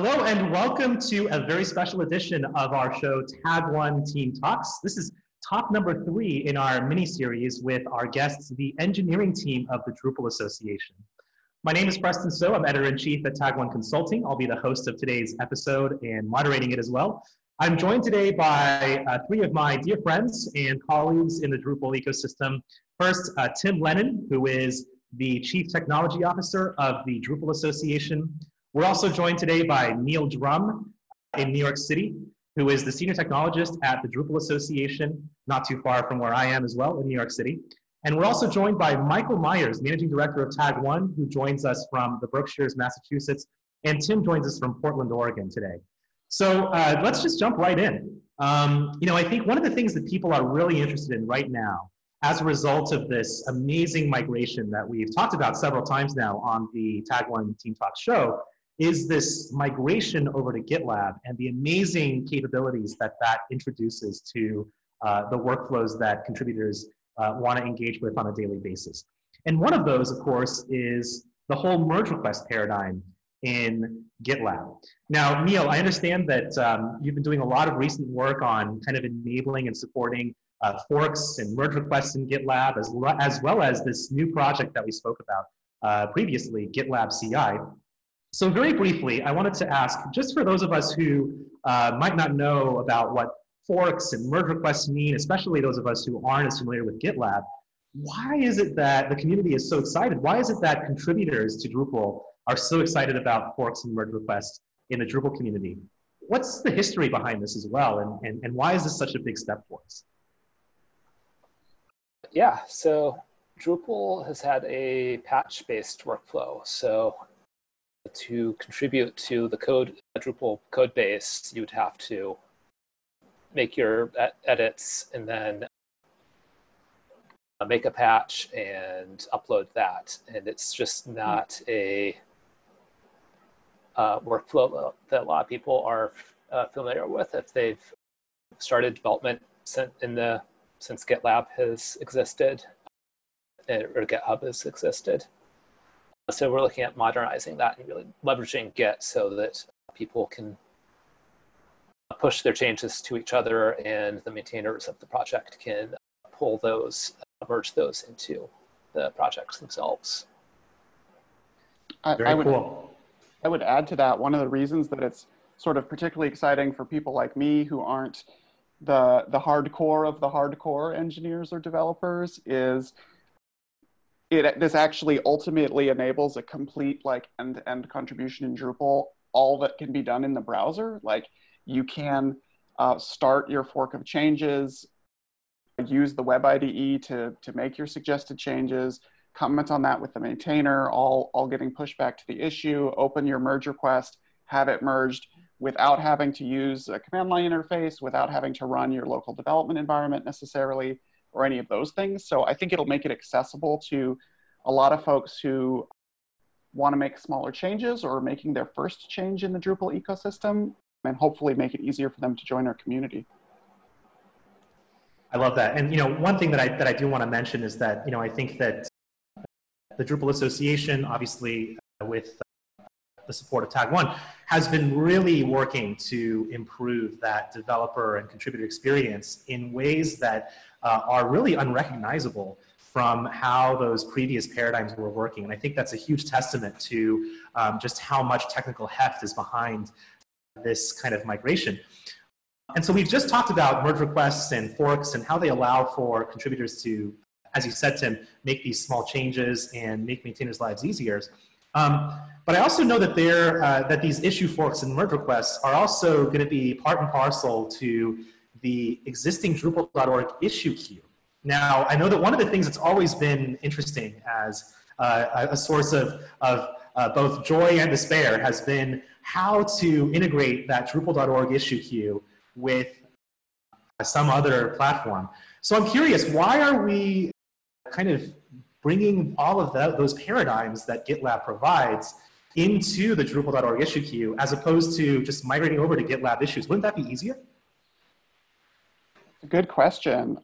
Hello and welcome to a very special edition of our show, Tag One Team Talks. This is talk number three in our mini series with our guests, the engineering team of the Drupal Association. My name is Preston So. I'm editor in chief at Tag One Consulting. I'll be the host of today's episode and moderating it as well. I'm joined today by uh, three of my dear friends and colleagues in the Drupal ecosystem. First, uh, Tim Lehnen, who is the Chief Technology Officer of the Drupal Association. We're also joined today by Neil Drumm in New York City, who is the senior technologist at the Drupal Association, not too far from where I am as well in New York City. And we're also joined by Michael Meyers, managing director of Tag One, who joins us from the Berkshires, Massachusetts. And Tim joins us from Portland, Oregon today. So uh, let's just jump right in. Um, you know, I think one of the things that people are really interested in right now as a result of this amazing migration that we've talked about several times now on the Tag One Team Talk show is this migration over to GitLab and the amazing capabilities that that introduces to uh, the workflows that contributors uh, want to engage with on a daily basis. And one of those, of course, is the whole merge request paradigm in GitLab. Now, Neil, I understand that um, you've been doing a lot of recent work on kind of enabling and supporting uh, forks and merge requests in GitLab, as, as well as this new project that we spoke about uh, previously, GitLab CI. So very briefly, I wanted to ask, just for those of us who uh, might not know about what forks and merge requests mean, especially those of us who aren't as familiar with GitLab, why is it that the community is so excited? Why is it that contributors to Drupal are so excited about forks and merge requests in the Drupal community? What's the history behind this as well, and, and, and why is this such a big step for us? Yeah, so Drupal has had a patch-based workflow. So to contribute to the code Drupal code base, you would have to make your edits and then uh, make a patch and upload that. And it's just not a uh, workflow that a lot of people are uh, familiar with if they've started development in the since GitLab has existed or GitHub has existed. So we're looking at modernizing that and really leveraging Git so that people can push their changes to each other and the maintainers of the project can pull those, uh, merge those into the projects themselves. I, Very I would, cool. I would add to that one of the reasons that it's sort of particularly exciting for people like me who aren't the the hardcore of the hardcore engineers or developers is it this actually ultimately enables a complete like end-to-end contribution in Drupal. All that can be done in the browser, like you can uh, start your fork of changes, use the web IDE to to make your suggested changes, comment on that with the maintainer, all all getting pushed back to the issue. Open your merge request, have it merged without having to use a command line interface, without having to run your local development environment necessarily or any of those things. So I think it'll make it accessible to a lot of folks who want to make smaller changes or making their first change in the Drupal ecosystem and hopefully make it easier for them to join our community. I love that. And you know, one thing that I that I do want to mention is that you know I think that the Drupal Association, obviously uh, with uh, the support of Tag One, has been really working to improve that developer and contributor experience in ways that uh, are really unrecognizable from how those previous paradigms were working. And I think that's a huge testament to um, just how much technical heft is behind this kind of migration. And so we've just talked about merge requests and forks and how they allow for contributors to, as you said, Tim, make these small changes and make maintainers' lives easier. Um, but I also know that, there, uh, that these issue forks and merge requests are also going to be part and parcel to the existing Drupal.org issue queue. Now, I know that one of the things that's always been interesting as uh, a source of, of uh, both joy and despair has been how to integrate that Drupal.org issue queue with some other platform. So I'm curious, why are we kind of bringing all of the, those paradigms that GitLab provides into the Drupal.org issue queue as opposed to just migrating over to GitLab issues? Wouldn't that be easier? Good question.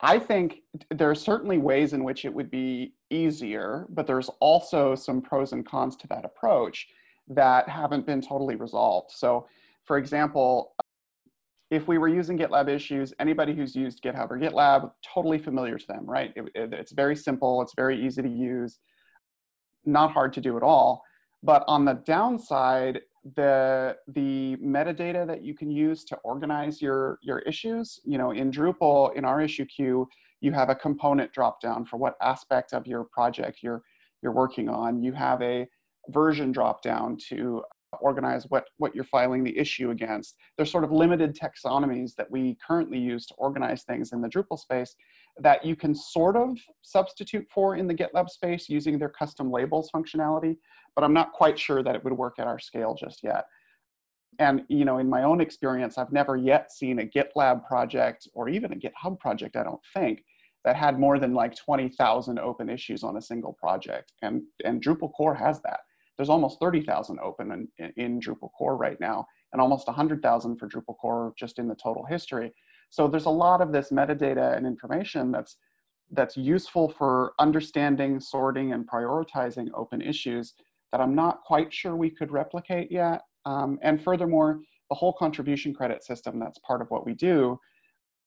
I think there are certainly ways in which it would be easier, but there's also some pros and cons to that approach. that haven't been totally resolved. So, for example, if we were using GitLab issues, anybody who's used GitHub or GitLab, totally familiar to them, right? It, it, it's very simple, it's very easy to use, not hard to do at all. But on the downside, the the metadata that you can use to organize your your issues, you know, in Drupal, in our issue queue, you have a component dropdown for what aspect of your project you're you're working on. You have a version dropdown to organize what, what you're filing the issue against. There's sort of limited taxonomies that we currently use to organize things in the Drupal space that you can sort of substitute for in the GitLab space using their custom labels functionality, but I'm not quite sure that it would work at our scale just yet. And you know, in my own experience, I've never yet seen a GitLab project or even a GitHub project, I don't think, that had more than like 20,000 open issues on a single project. And, and Drupal core has that there's almost 30,000 open in, in, Drupal core right now, and almost 100,000 for Drupal core just in the total history. So there's a lot of this metadata and information that's that's useful for understanding, sorting, and prioritizing open issues that I'm not quite sure we could replicate yet. Um, and furthermore, the whole contribution credit system that's part of what we do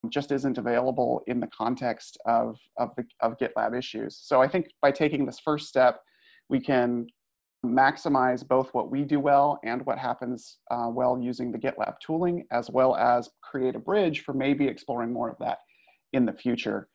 just isn't available in the context of, of, the, of GitLab issues. So I think by taking this first step, we can maximize both what we do well and what happens uh, well using the GitLab tooling, as well as create a bridge for maybe exploring more of that in the future.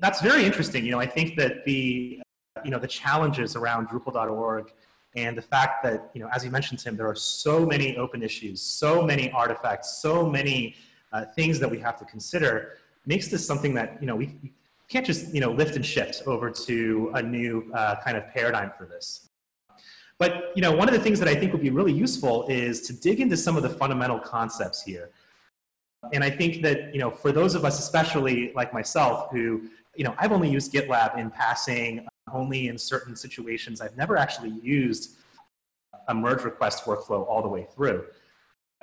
That's very interesting. You know, I think that the, you know, the challenges around Drupal.org and the fact that, you know, as you mentioned, Tim, there are so many open issues, so many artifacts, so many uh, things that we have to consider makes this something that, you know, we, can't just, you know, lift and shift over to a new uh, kind of paradigm for this. But you know, one of the things that I think would be really useful is to dig into some of the fundamental concepts here. And I think that you know, for those of us, especially like myself, who you know, I've only used GitLab in passing, only in certain situations. I've never actually used a merge request workflow all the way through.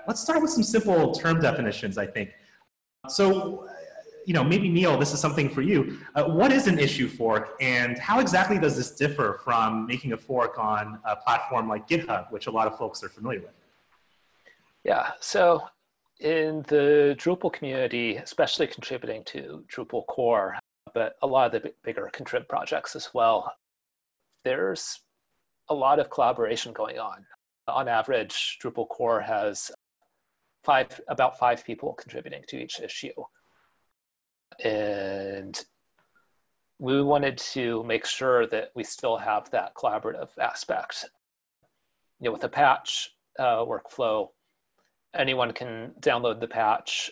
Let's start with some simple term definitions. I think. So you know, maybe Neil, this is something for you. Uh, what is an issue fork and how exactly does this differ from making a fork on a platform like GitHub, which a lot of folks are familiar with? Yeah, so in the Drupal community, especially contributing to Drupal core, but a lot of the bigger contrib projects as well, there's a lot of collaboration going on. On average, Drupal core has five, about five people contributing to each issue and we wanted to make sure that we still have that collaborative aspect. You know, with a patch uh, workflow, anyone can download the patch,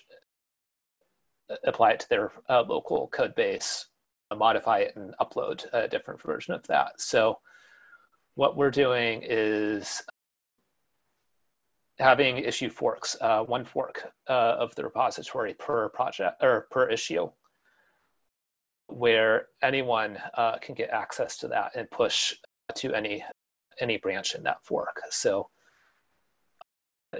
apply it to their uh, local code base, modify it, and upload a different version of that. So, what we're doing is having issue forks, uh, one fork uh, of the repository per project or per issue, where anyone uh, can get access to that and push to any any branch in that fork. So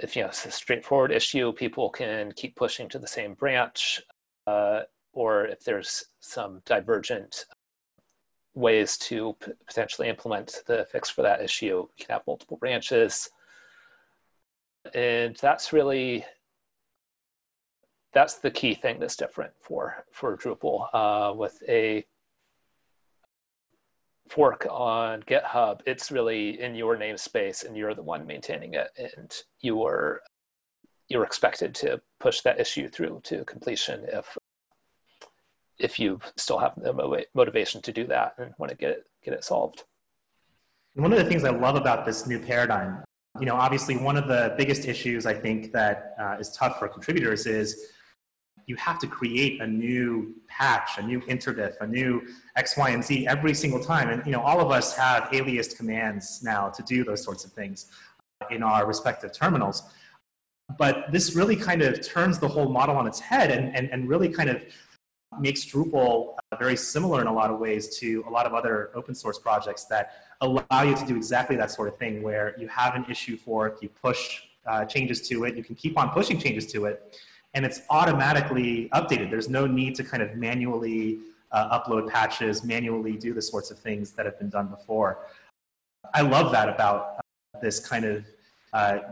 if you know it's a straightforward issue, people can keep pushing to the same branch, uh, or if there's some divergent ways to potentially implement the fix for that issue, you can have multiple branches and that's really that's the key thing that's different for for Drupal uh, with a fork on GitHub. It's really in your namespace, and you're the one maintaining it, and you are you're expected to push that issue through to completion if if you still have the motivation to do that and want to get it get it solved. One of the things I love about this new paradigm you know, obviously, one of the biggest issues I think that uh, is tough for contributors is you have to create a new patch, a new interdiff, a new X, Y, and Z every single time. And you know, all of us have aliased commands now to do those sorts of things in our respective terminals. But this really kind of turns the whole model on its head and, and, and really kind of makes Drupal uh, very similar in a lot of ways to a lot of other open source projects that allow you to do exactly that sort of thing where you have an issue fork, you push uh, changes to it, you can keep on pushing changes to it, and it's automatically updated. There's no need to kind of manually uh, upload patches, manually do the sorts of things that have been done before. I love that about this kind of uh,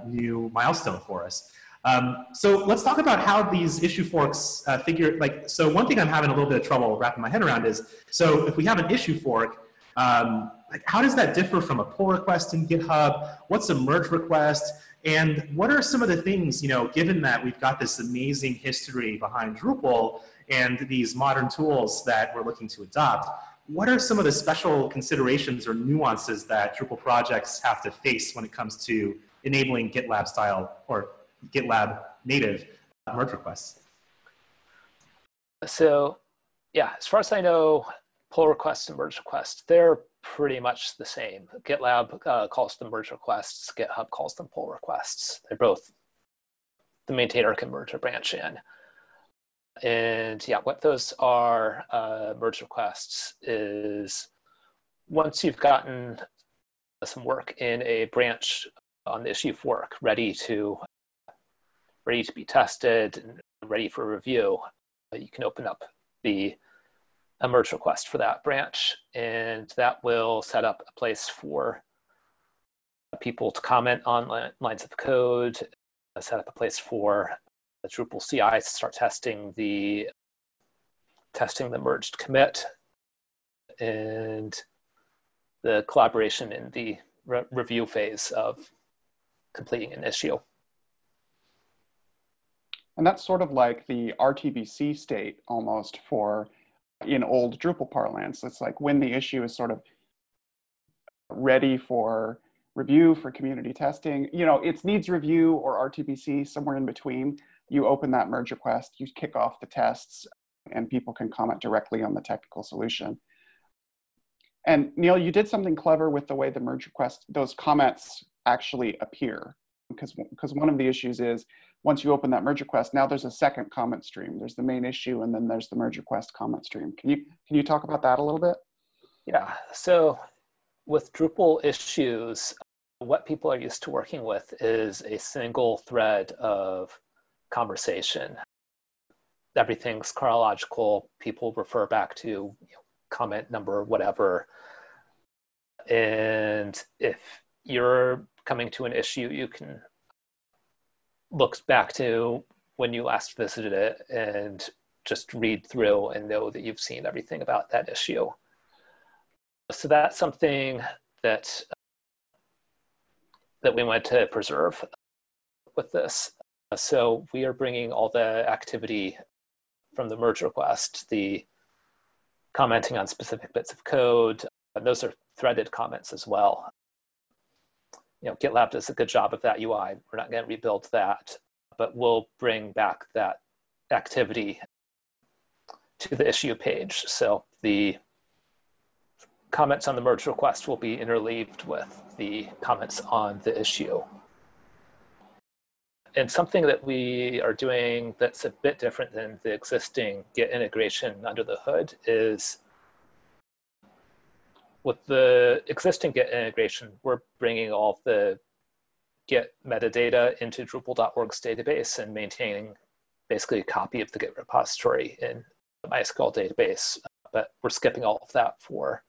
new milestone for us. Um, so let's talk about how these issue forks uh, figure, like, so one thing I'm having a little bit of trouble wrapping my head around is, so if we have an issue fork, um, like how does that differ from a pull request in GitHub? What's a merge request? And what are some of the things, you know, given that we've got this amazing history behind Drupal and these modern tools that we're looking to adopt, what are some of the special considerations or nuances that Drupal projects have to face when it comes to enabling GitLab style or GitLab native merge requests? So, yeah, as far as I know, pull requests and merge requests, they're pretty much the same. GitLab uh, calls them merge requests, GitHub calls them pull requests. They're both, the maintainer can merge a branch in. And yeah, what those are uh, merge requests is once you've gotten some work in a branch on the issue fork ready to ready to be tested and ready for review, you can open up the a merge request for that branch, and that will set up a place for people to comment on lines of code, uh, set up a place for the Drupal CI to start testing the testing the merged commit, and the collaboration in the re review phase of completing an issue. And that's sort of like the RTBC state almost for in old Drupal parlance. It's like when the issue is sort of ready for review for community testing. You know, it's needs review or RTBC, somewhere in between. You open that merge request, you kick off the tests, and people can comment directly on the technical solution. And Neil, you did something clever with the way the merge request, those comments actually appear. Because, because one of the issues is once you open that merge request, now there's a second comment stream. There's the main issue, and then there's the merge request comment stream. Can you can you talk about that a little bit? Yeah. So with Drupal issues, what people are used to working with is a single thread of conversation. Everything's chronological. People refer back to you know, comment number, whatever. And if you're coming to an issue, you can look back to when you last visited it and just read through and know that you've seen everything about that issue. So that's something that that we want to preserve with this. So we are bringing all the activity from the merge request, the commenting on specific bits of code, and those are threaded comments as well you know, GitLab does a good job of that UI. We're not going to rebuild that, but we'll bring back that activity to the issue page. So the comments on the merge request will be interleaved with the comments on the issue. And something that we are doing that's a bit different than the existing Git integration under the hood is with the existing Git integration, we're bringing all the Git metadata into Drupal.org's database and maintaining basically a copy of the Git repository in the MySQL database. But we're skipping all of that for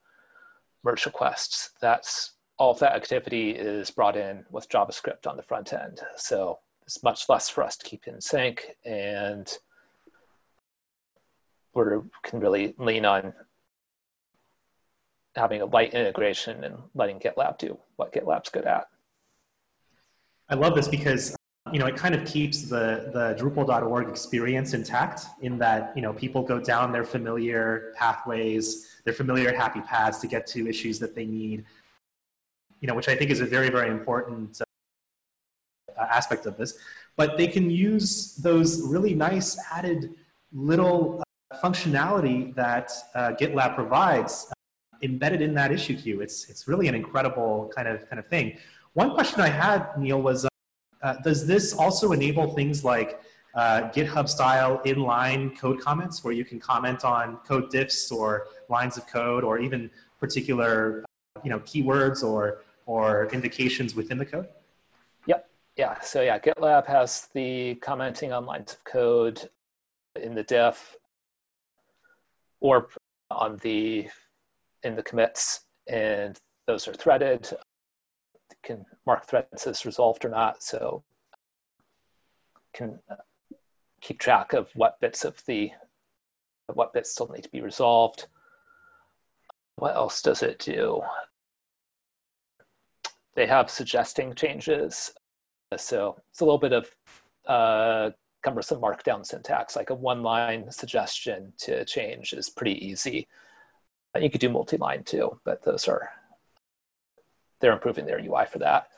merge requests. That's all of that activity is brought in with JavaScript on the front end. So it's much less for us to keep in sync and we can really lean on having a light integration and letting GitLab do what GitLab's good at. I love this because you know it kind of keeps the the Drupal.org experience intact in that you know people go down their familiar pathways, their familiar happy paths to get to issues that they need. You know, which I think is a very very important uh, aspect of this. But they can use those really nice added little uh, functionality that uh, GitLab provides embedded in that issue queue. It's, it's really an incredible kind of, kind of thing. One question I had, Neil, was uh, uh, does this also enable things like uh, GitHub style inline code comments where you can comment on code diffs or lines of code or even particular you know, keywords or, or indications within the code? Yep. Yeah. So yeah, GitLab has the commenting on lines of code in the diff or on the in the commits, and those are threaded. can mark threads as resolved or not. So can uh, keep track of what bits of the what bits still need to be resolved. What else does it do? They have suggesting changes. So it's a little bit of uh, cumbersome markdown syntax, like a one line suggestion to change is pretty easy. Uh, you could do multi-line too, but those are, they're improving their UI for that.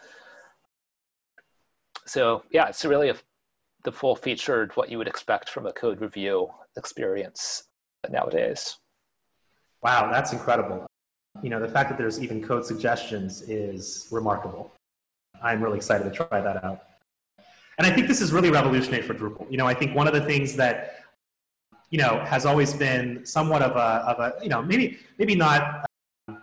So yeah, it's really a, the full featured what you would expect from a code review experience nowadays. Wow, that's incredible. You know, the fact that there's even code suggestions is remarkable. I'm really excited to try that out. And I think this is really revolutionary for Drupal. You know, I think one of the things that you know has always been somewhat of a, of a you know maybe maybe not um,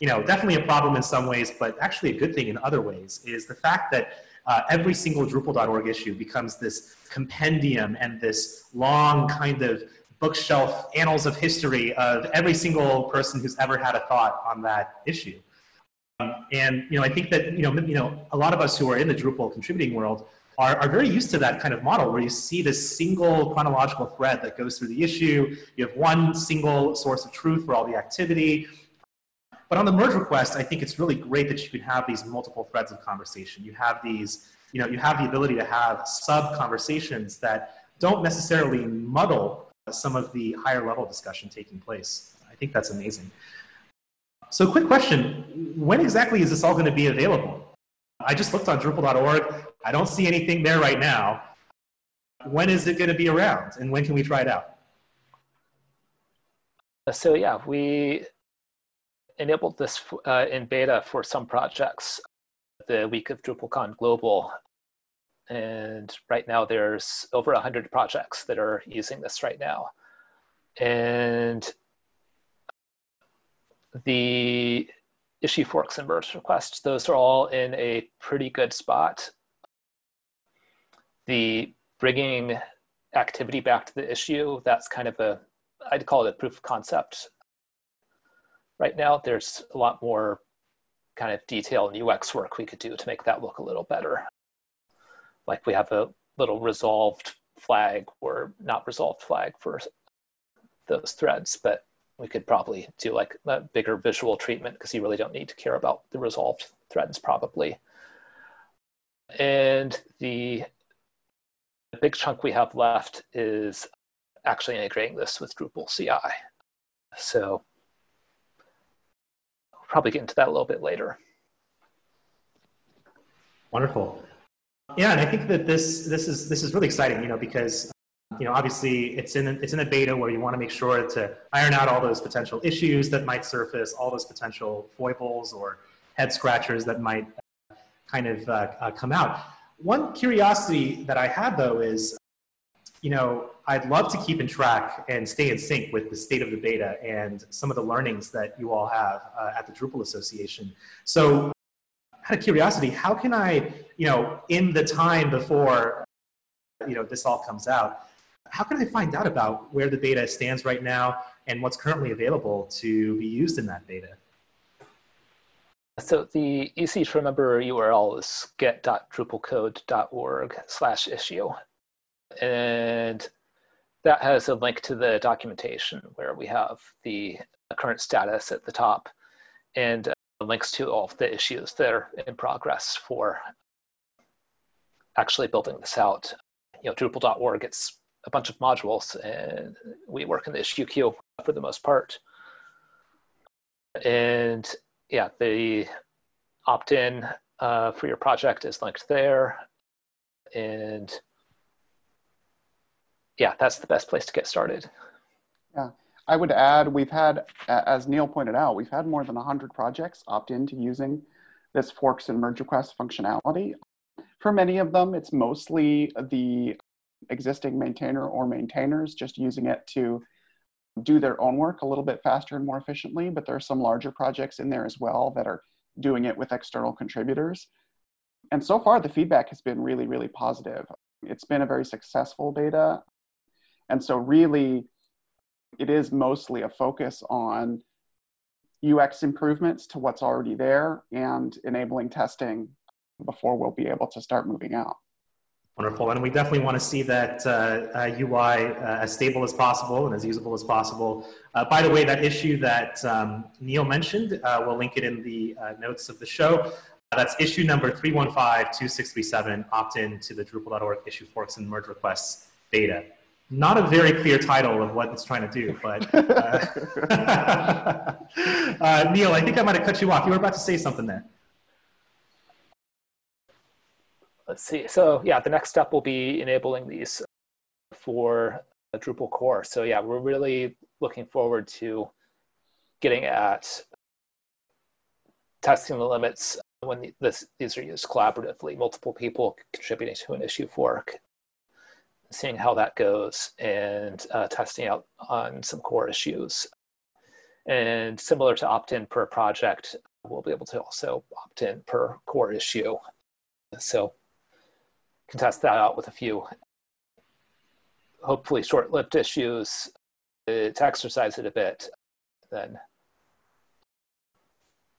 you know definitely a problem in some ways, but actually a good thing in other ways is the fact that uh, every single Drupal.org issue becomes this compendium and this long kind of bookshelf annals of history of every single person who's ever had a thought on that issue. Um, and you know, I think that you know, you know, a lot of us who are in the Drupal contributing world are, are very used to that kind of model where you see this single chronological thread that goes through the issue. You have one single source of truth for all the activity. But on the merge request, I think it's really great that you can have these multiple threads of conversation. You have these, you know, you have the ability to have sub conversations that don't necessarily muddle some of the higher level discussion taking place. I think that's amazing. So, quick question when exactly is this all going to be available? I just looked on Drupal.org. I don't see anything there right now. When is it going to be around and when can we try it out? So, yeah, we enabled this uh, in beta for some projects the week of DrupalCon Global. And right now, there's over 100 projects that are using this right now. And the issue forks and merge requests, those are all in a pretty good spot. The bringing activity back to the issue, that's kind of a, I'd call it a proof of concept. Right now, there's a lot more kind of detail and UX work we could do to make that look a little better. Like we have a little resolved flag or not resolved flag for those threads, but we could probably do like a bigger visual treatment because you really don't need to care about the resolved threads probably. And the big chunk we have left is actually integrating this with Drupal CI. So we'll probably get into that a little bit later. Wonderful. Yeah, and I think that this this is this is really exciting, you know, because you know, obviously it's in, it's in a beta where you want to make sure to iron out all those potential issues that might surface, all those potential foibles or head scratchers that might uh, kind of uh, uh, come out. One curiosity that I had though is, you know, I'd love to keep in track and stay in sync with the state of the beta and some of the learnings that you all have uh, at the Drupal Association. So out of curiosity, how can I, you know, in the time before, you know, this all comes out, how can I find out about where the beta stands right now and what's currently available to be used in that beta? So the easy to remember URL is git.drupalcode.org slash issue. And that has a link to the documentation where we have the current status at the top and uh, links to all the issues that are in progress for actually building this out. You know, Drupal.org, it's a bunch of modules and we work in the issue queue for the most part. And yeah, the opt-in uh, for your project is linked there. And yeah, that's the best place to get started. Yeah, I would add, we've had, as Neil pointed out, we've had more than 100 projects opt in to using this forks and merge request functionality. For many of them, it's mostly the existing maintainer or maintainers just using it to do their own work a little bit faster and more efficiently. But there are some larger projects in there as well that are doing it with external contributors. And so far, the feedback has been really, really positive. It's been a very successful beta. And so, really, it is mostly a focus on UX improvements to what's already there and enabling testing before we'll be able to start moving out. Wonderful, and we definitely want to see that uh, uh, UI uh, as stable as possible and as usable as possible. Uh, by the way, that issue that um, Neil mentioned, uh, we'll link it in the uh, notes of the show. that's issue number 315-2637, opt-in to the Drupal.org issue forks and merge requests beta. Not a very clear title of what it's trying to do, but Neil, I think I might have cut you off. You were about to say something there. Let's see. So yeah, the next step will be enabling these for Drupal core. So yeah, we're really looking forward to getting at testing the limits when this, these are used collaboratively, multiple people contributing to an issue fork, seeing how that goes and uh, testing out on some core issues. And similar to opt-in per project, we'll be able to also opt in per core issue. So can test that out with a few hopefully short-lived issues to exercise it a bit then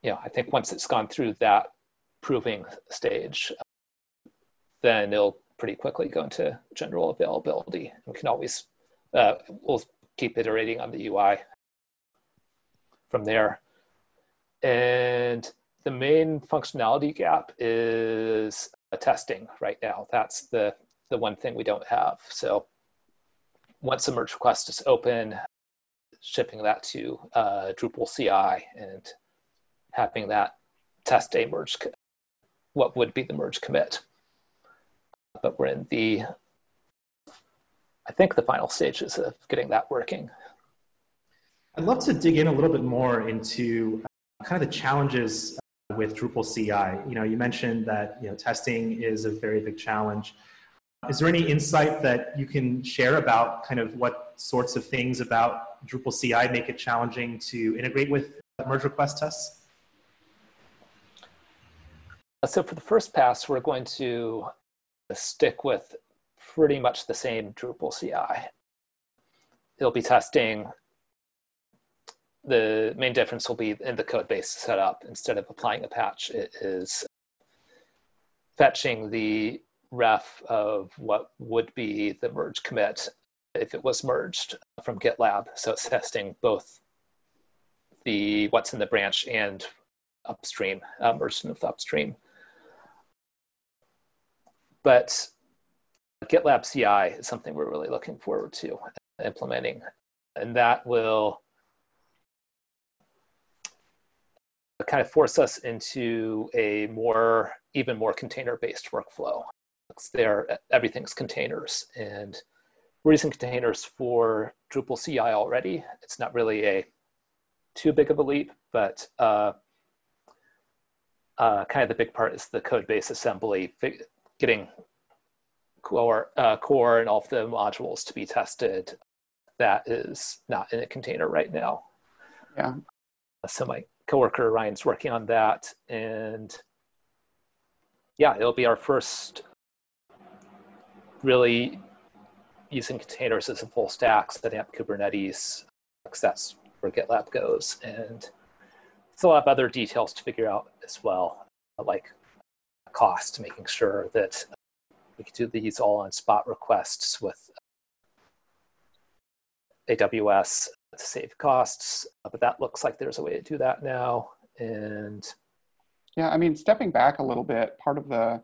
you know i think once it's gone through that proving stage then it'll pretty quickly go into general availability. We can always uh, we'll keep iterating on the ui from there. And the main functionality gap is testing right now. That's the, the one thing we don't have. So once a merge request is open, shipping that to uh, Drupal CI and having that test a merge, what would be the merge commit. But we're in the, I think the final stages of getting that working. I'd love to dig in a little bit more into uh, kind of the challenges with Drupal CI. You know, you mentioned that you know testing is a very big challenge. Is there any insight that you can share about kind of what sorts of things about Drupal CI make it challenging to integrate with merge request tests? Uh, so for the first pass, we're going to stick with pretty much the same Drupal CI. It'll be testing the main difference will be in the code base setup. Instead of applying a patch, it is fetching the ref of what would be the merge commit if it was merged from GitLab. So it's testing both the what's in the branch and upstream, uh, merged with upstream. But GitLab CI is something we're really looking forward to implementing. And that will kind of force us into a more, even more container-based workflow. there, everything's containers, and we're using containers for Drupal CI already. It's not really a too big of a leap, but uh, uh, kind of the big part is the code base assembly, getting core, uh, core and all of the modules to be tested. That is not in a container right now. Yeah. So my coworker Ryan's working on that, and yeah, it'll be our first really using containers as a full stack, setting up Kubernetes. That's where GitLab goes, and lot of other details to figure out as well, like cost, making sure that we can do these all on spot requests with AWS to save costs, uh, but that looks like there's a way to do that now. And yeah, I mean, stepping back a little bit, part of the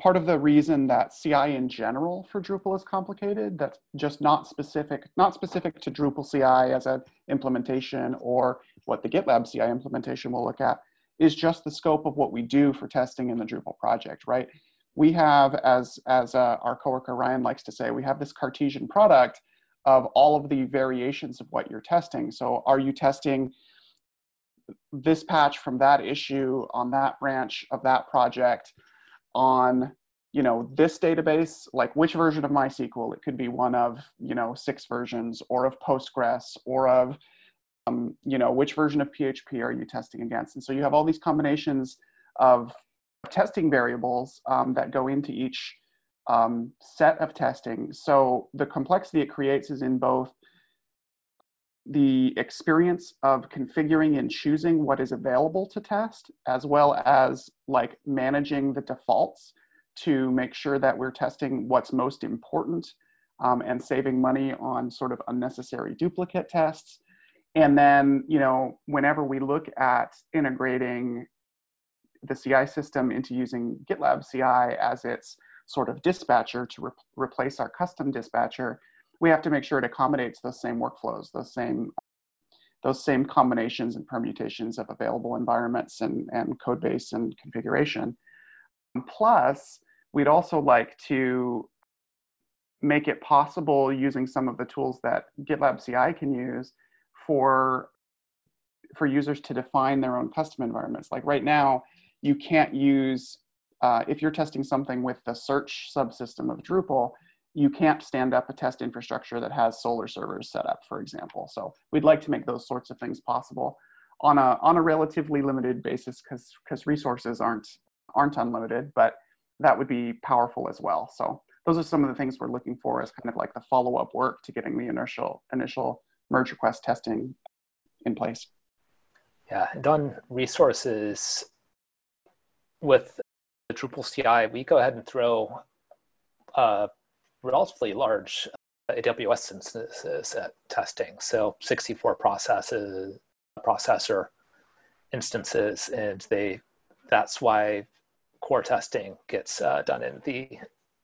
part of the reason that CI in general for Drupal is complicated, that's just not specific, not specific to Drupal CI as an implementation or what the GitLab CI implementation will look at, is just the scope of what we do for testing in the Drupal project, right? We have, as, as uh, our coworker Ryan likes to say, we have this Cartesian product of all of the variations of what you're testing. So are you testing this patch from that issue on that branch of that project on you know this database? Like which version of mysql? It could be one of you know six versions or of postgres or of um, you know which version of php are you testing against? And so you have all these combinations of testing variables um, that go into each um, set of testing. So the complexity it creates is in both the experience of configuring and choosing what is available to test, as well as like managing the defaults to make sure that we're testing what's most important um, and saving money on sort of unnecessary duplicate tests. And then, you know, whenever we look at integrating the CI system into using GitLab CI as its sort of dispatcher to re- replace our custom dispatcher, we have to make sure it accommodates those same workflows, those same those same combinations and permutations of available environments and, and code base and configuration. Um, plus, we'd also like to make it possible using some of the tools that GitLab CI can use for for users to define their own custom environments. Like right now, you can't use uh, if you're testing something with the search subsystem of Drupal, you can't stand up a test infrastructure that has Solr servers set up, for example. So we'd like to make those sorts of things possible on a on a relatively limited basis because resources aren't aren't unlimited, but that would be powerful as well. So those are some of the things we're looking for as kind of like the follow up work to getting the initial initial merge request testing in place. Yeah, on resources with the Drupal CI, we go ahead and throw uh, relatively large uh, AWS instances at testing. So 64 processes, processor instances, and they that's why core testing gets uh, done in the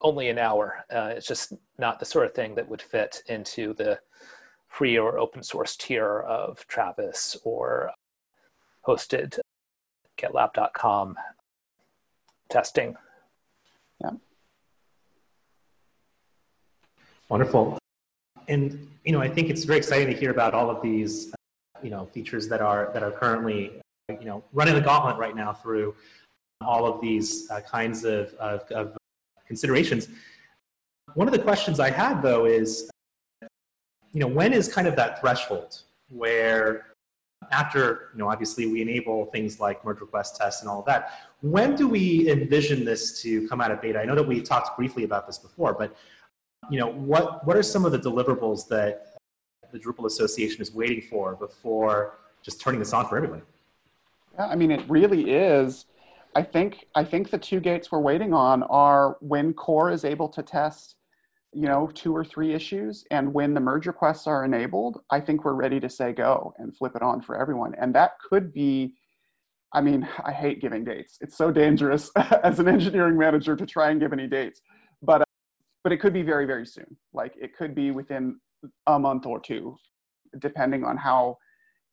only an hour. Uh, it's just not the sort of thing that would fit into the free or open source tier of Travis or hosted GitLab.com testing. Yeah. Wonderful. And you know, I think it's very exciting to hear about all of these, uh, you know, features that are that are currently, you know, running the gauntlet right now through all of these uh, kinds of, of, of, considerations. One of the questions I had though is, you know, when is kind of that threshold where after, you know, obviously we enable things like merge request tests and all of that, when do we envision this to come out of beta? I know that we talked briefly about this before, but you know, what, what are some of the deliverables that the Drupal Association is waiting for before just turning this on for everybody? Yeah, I mean, it really is. I think I think the two gates we're waiting on are when core is able to test, you know, two or three issues, and when the merge requests are enabled, I think we're ready to say go and flip it on for everyone. And that could be, I mean, I hate giving dates. It's so dangerous as an engineering manager to try and give any dates, but but it could be very very soon like it could be within a month or two depending on how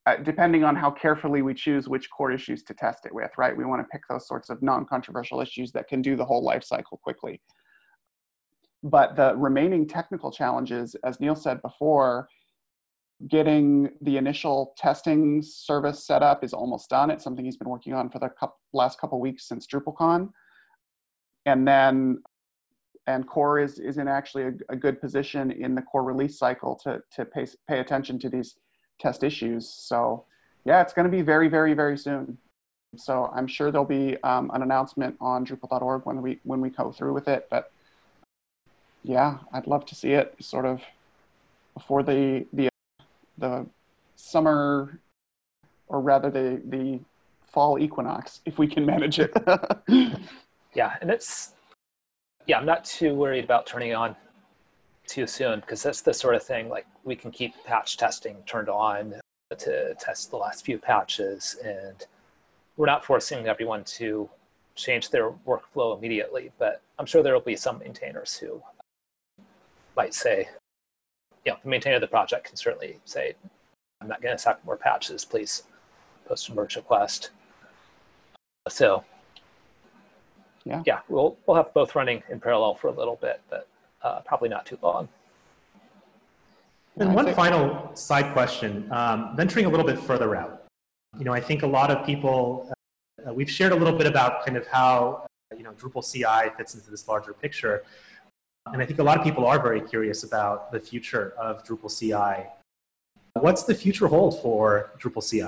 uh, depending on how carefully we choose which core issues to test it with right we want to pick those sorts of non-controversial issues that can do the whole life cycle quickly but the remaining technical challenges as neil said before getting the initial testing service set up is almost done it's something he's been working on for the couple, last couple weeks since drupalcon and then and core is, is in actually a, a, good position in the core release cycle to, to pay, pay attention to these test issues. So yeah, it's going to be very, very, very soon. So I'm sure there'll be um, an announcement on Drupal.org when we when we go through with it. But yeah, I'd love to see it sort of before the the the summer, or rather the the fall equinox, if we can manage it. yeah, and it's yeah, I'm not too worried about turning on too soon because that's the sort of thing like we can keep patch testing turned on to test the last few patches and we're not forcing everyone to change their workflow immediately but i'm sure there will be some maintainers who might say you know the maintainer of the project can certainly say i'm not going to accept more patches please post a merge request. So yeah. yeah we'll we'll have both running in parallel for a little bit but uh, probably not too long. And one final side question um, venturing a little bit further out. You know i think a lot of people uh, we've shared a little bit about kind of how uh, you know drupal ci fits into this larger picture and i think a lot of people are very curious about the future of drupal ci what's the future hold for drupal ci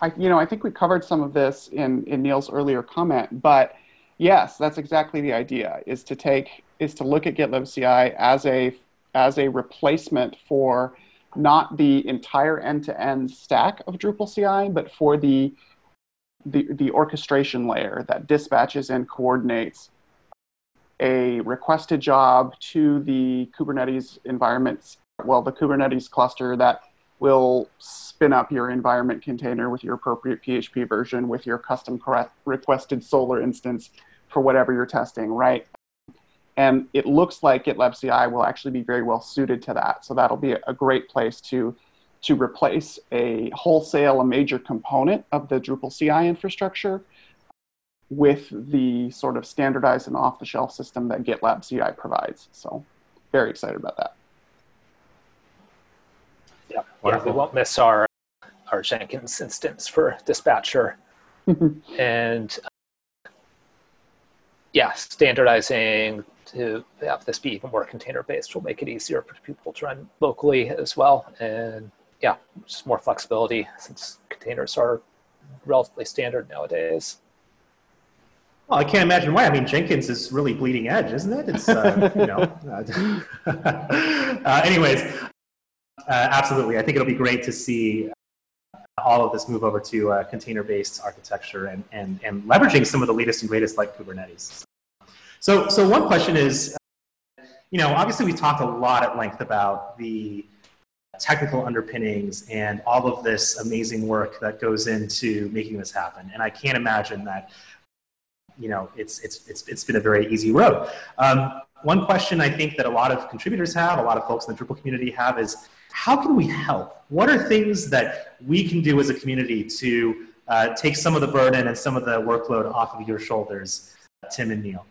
I, you know, I think we covered some of this in, in Neil's earlier comment, but yes, that's exactly the idea: is to take is to look at GitLab CI as a as a replacement for not the entire end-to-end stack of Drupal CI, but for the the, the orchestration layer that dispatches and coordinates a requested job to the Kubernetes environment, well, the Kubernetes cluster that will spin up your environment container with your appropriate PHP version with your custom requested Solr instance for whatever you're testing, right? And it looks like GitLab CI will actually be very well suited to that. So that'll be a great place to, to replace a wholesale, a major component of the Drupal CI infrastructure with the sort of standardized and off-the-shelf system that GitLab CI provides. So very excited about that. Yeah, yeah we won't miss our our Jenkins instance for dispatcher. and uh, yeah, standardizing to have this be even more container based will make it easier for people to run locally as well. And yeah, just more flexibility since containers are relatively standard nowadays. Well, I can't imagine why. I mean, Jenkins is really bleeding edge, isn't it? It's, uh, you know. uh, anyways, uh, absolutely. I think it'll be great to see all of this move over to uh, container-based architecture and, and, and leveraging some of the latest and greatest like Kubernetes. So, so one question is, you know, obviously we talked a lot at length about the technical underpinnings and all of this amazing work that goes into making this happen. And I can't imagine that, you know, it's, it's, it's, it's been a very easy road. Um, one question I think that a lot of contributors have, a lot of folks in the Drupal community have is, how can we help? What are things that we can do as a community to uh, take some of the burden and some of the workload off of your shoulders, Tim and Neil?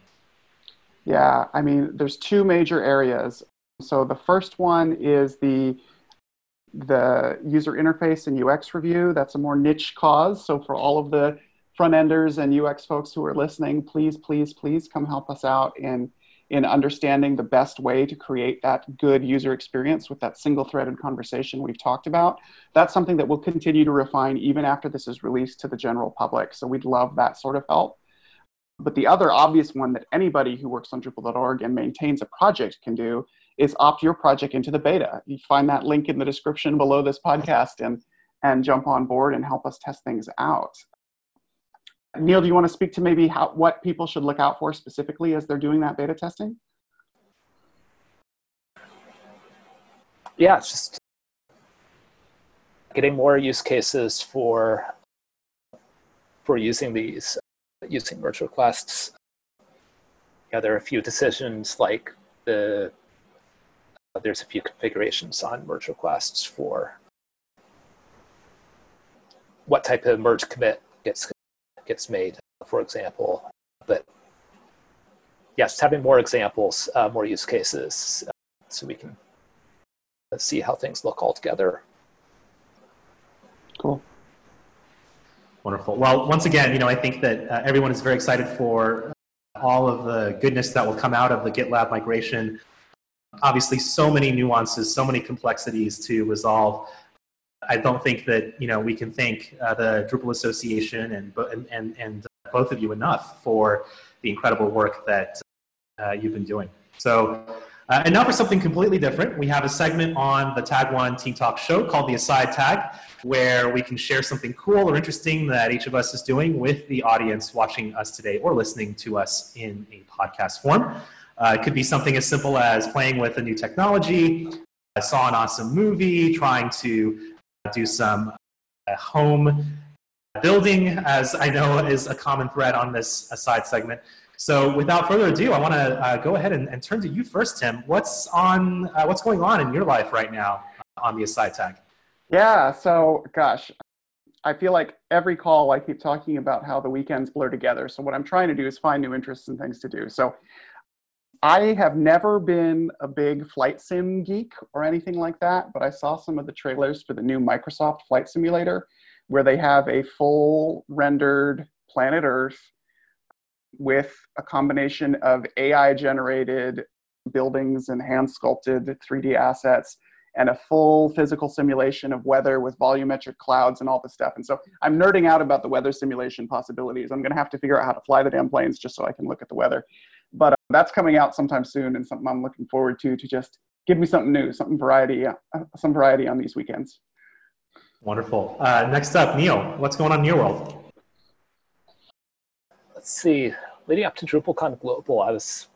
Yeah, I mean, there's two major areas. So the first one is the the user interface and UX review. That's a more niche cause. So for all of the front enders and UX folks who are listening, please, please, please come help us out in in understanding the best way to create that good user experience with that single threaded conversation we've talked about. That's something that we'll continue to refine even after this is released to the general public. So we'd love that sort of help. But the other obvious one that anybody who works on Drupal.org and maintains a project can do is opt your project into the beta. You find that link in the description below this podcast and, and jump on board and help us test things out. Neil, do you want to speak to maybe how, what people should look out for specifically as they're doing that beta testing? Yeah, it's just getting more use cases for for using these using merge requests. Yeah, there are a few decisions like the uh, there's a few configurations on merge requests for what type of merge commit gets gets made, for example. But yes, having more examples, uh, more use cases, uh, so we can see how things look all together. Cool. Wonderful. Well, once again, you know, I think that uh, everyone is very excited for all of the goodness that will come out of the GitLab migration. Obviously, so many nuances, so many complexities to resolve. I don't think that you know we can thank uh, the Drupal Association and and and both of you enough for the incredible work that uh, you've been doing. So, uh, and now for something completely different, we have a segment on the Tag One Team Talk show called the Aside Tag, where we can share something cool or interesting that each of us is doing with the audience watching us today or listening to us in a podcast form. Uh, it could be something as simple as playing with a new technology, I saw an awesome movie, trying to do some uh, home building, as I know is a common thread on this aside segment. So without further ado, I want to uh, go ahead and, and, turn to you first, Tim. What's on? Uh, what's going on in your life right now on the aside tag? Yeah. So, gosh, I feel like every call I keep talking about how the weekends blur together. So what I'm trying to do is find new interests and things to do. So I have never been a big flight sim geek or anything like that, but I saw some of the trailers for the new Microsoft Flight Simulator where they have a full rendered planet Earth with a combination of AI generated buildings and hand sculpted 3D assets and a full physical simulation of weather with volumetric clouds and all this stuff. And so I'm nerding out about the weather simulation possibilities. I'm going to have to figure out how to fly the damn planes just so I can look at the weather. But uh, that's coming out sometime soon and something I'm looking forward to to just give me something new, something variety, uh, some variety on these weekends. Wonderful. Uh, next up, Neil, what's going on in your world? Let's see. Leading up to DrupalCon Global, I was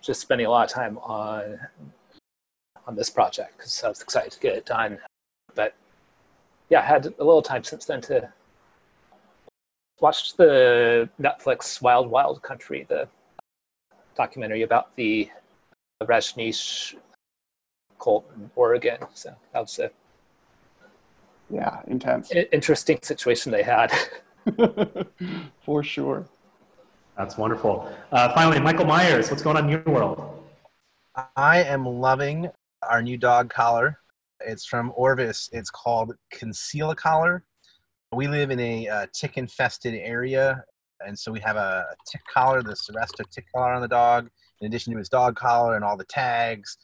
just spending a lot of time on on this project because I was excited to get it done. But yeah, I had a little time since then to watch the Netflix Wild Wild Country, the documentary about the Rajneesh cult in Oregon. So that was a yeah, intense, interesting situation they had. For sure. That's wonderful. Uh, finally, Michael Meyers, what's going on in your world? I am loving our new dog collar. It's from Orvis. It's called Conceal a Collar. We live in a uh, tick infested area, and so we have a tick collar, the Seresto tick collar on the dog, in addition to his dog collar and all the tags.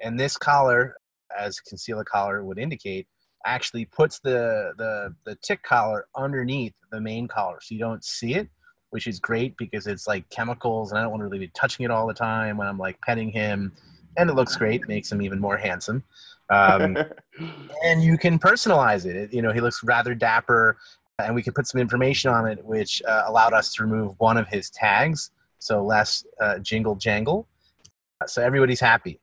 And this collar, as Conceal a Collar would indicate, actually puts the, the, the tick collar underneath the main collar so you don't see it which is great because it's like chemicals and I don't want to really be touching it all the time when I'm like petting him. And it looks great, makes him even more handsome. Um, and you can personalize it. it. You know, he looks rather dapper, and we can put some information on it, which uh, allowed us to remove one of his tags, so less uh, jingle jangle. So everybody's happy.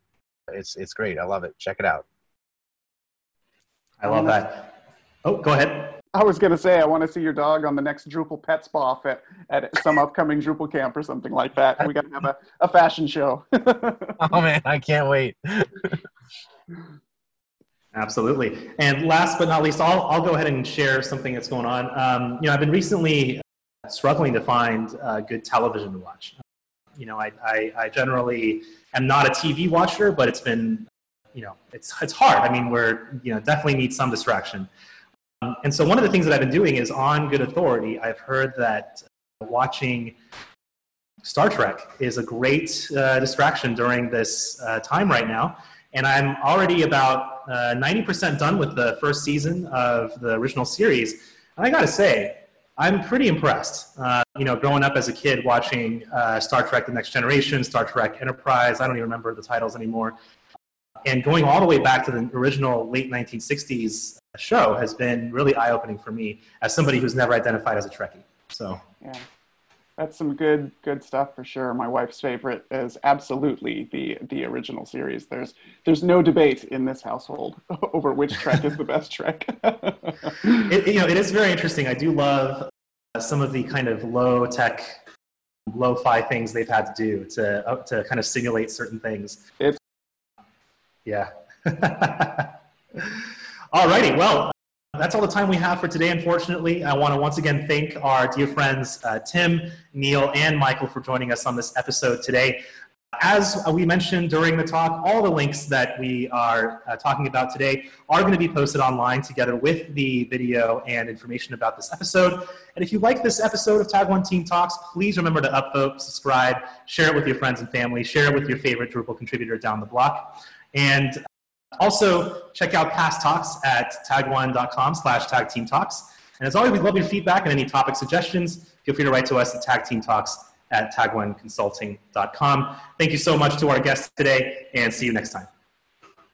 It's it's great. I love it. Check it out. I love that. Oh, go ahead. I was going to say, I want to see your dog on the next Drupal Pet Spa at, at some upcoming Drupal camp or something like that. We got to have a, a fashion show. oh, man, I can't wait. Absolutely. And last but not least, I'll, I'll go ahead and share something that's going on. Um, you know, I've been recently struggling to find uh, good television to watch. You know, I, I, I generally am not a TV watcher, but it's been, you know, it's, it's hard. I mean, we're, you know, definitely need some distraction. Um, and so one of the things that I've been doing is on good authority, I've heard that watching Star Trek is a great uh, distraction during this uh, time right now. And I'm already about uh, 90% done with the first season of the original series. And I gotta say, I'm pretty impressed. Uh, you know, growing up as a kid watching uh, Star Trek The Next Generation, Star Trek Enterprise, I don't even remember the titles anymore, and going all the way back to the original late 1960s show has been really eye opening for me as somebody who's never identified as a Trekkie. So, yeah, that's some good good stuff for sure. My wife's favorite is absolutely the the original series. There's there's no debate in this household over which Trek is the best Trek. it, you know, it is very interesting. I do love some of the kind of low tech, low fi things they've had to do to uh, to kind of simulate certain things. It's yeah. All righty. Well, that's all the time we have for today, unfortunately. I want to once again thank our dear friends uh, Tim, Neil, and Michael for joining us on this episode today. As we mentioned during the talk, all the links that we are uh, talking about today are going to be posted online together with the video and information about this episode. And if you like this episode of Tag One Team Talks, please remember to upvote, subscribe, share it with your friends and family, share it with your favorite Drupal contributor down the block. And also, check out past talks at tagone.com slash tagteamtalks. And as always, we'd love your feedback and any topic suggestions. Feel free to write to us at tagteamtalks at tagoneconsulting.com. Thank you so much to our guests today, and see you next time.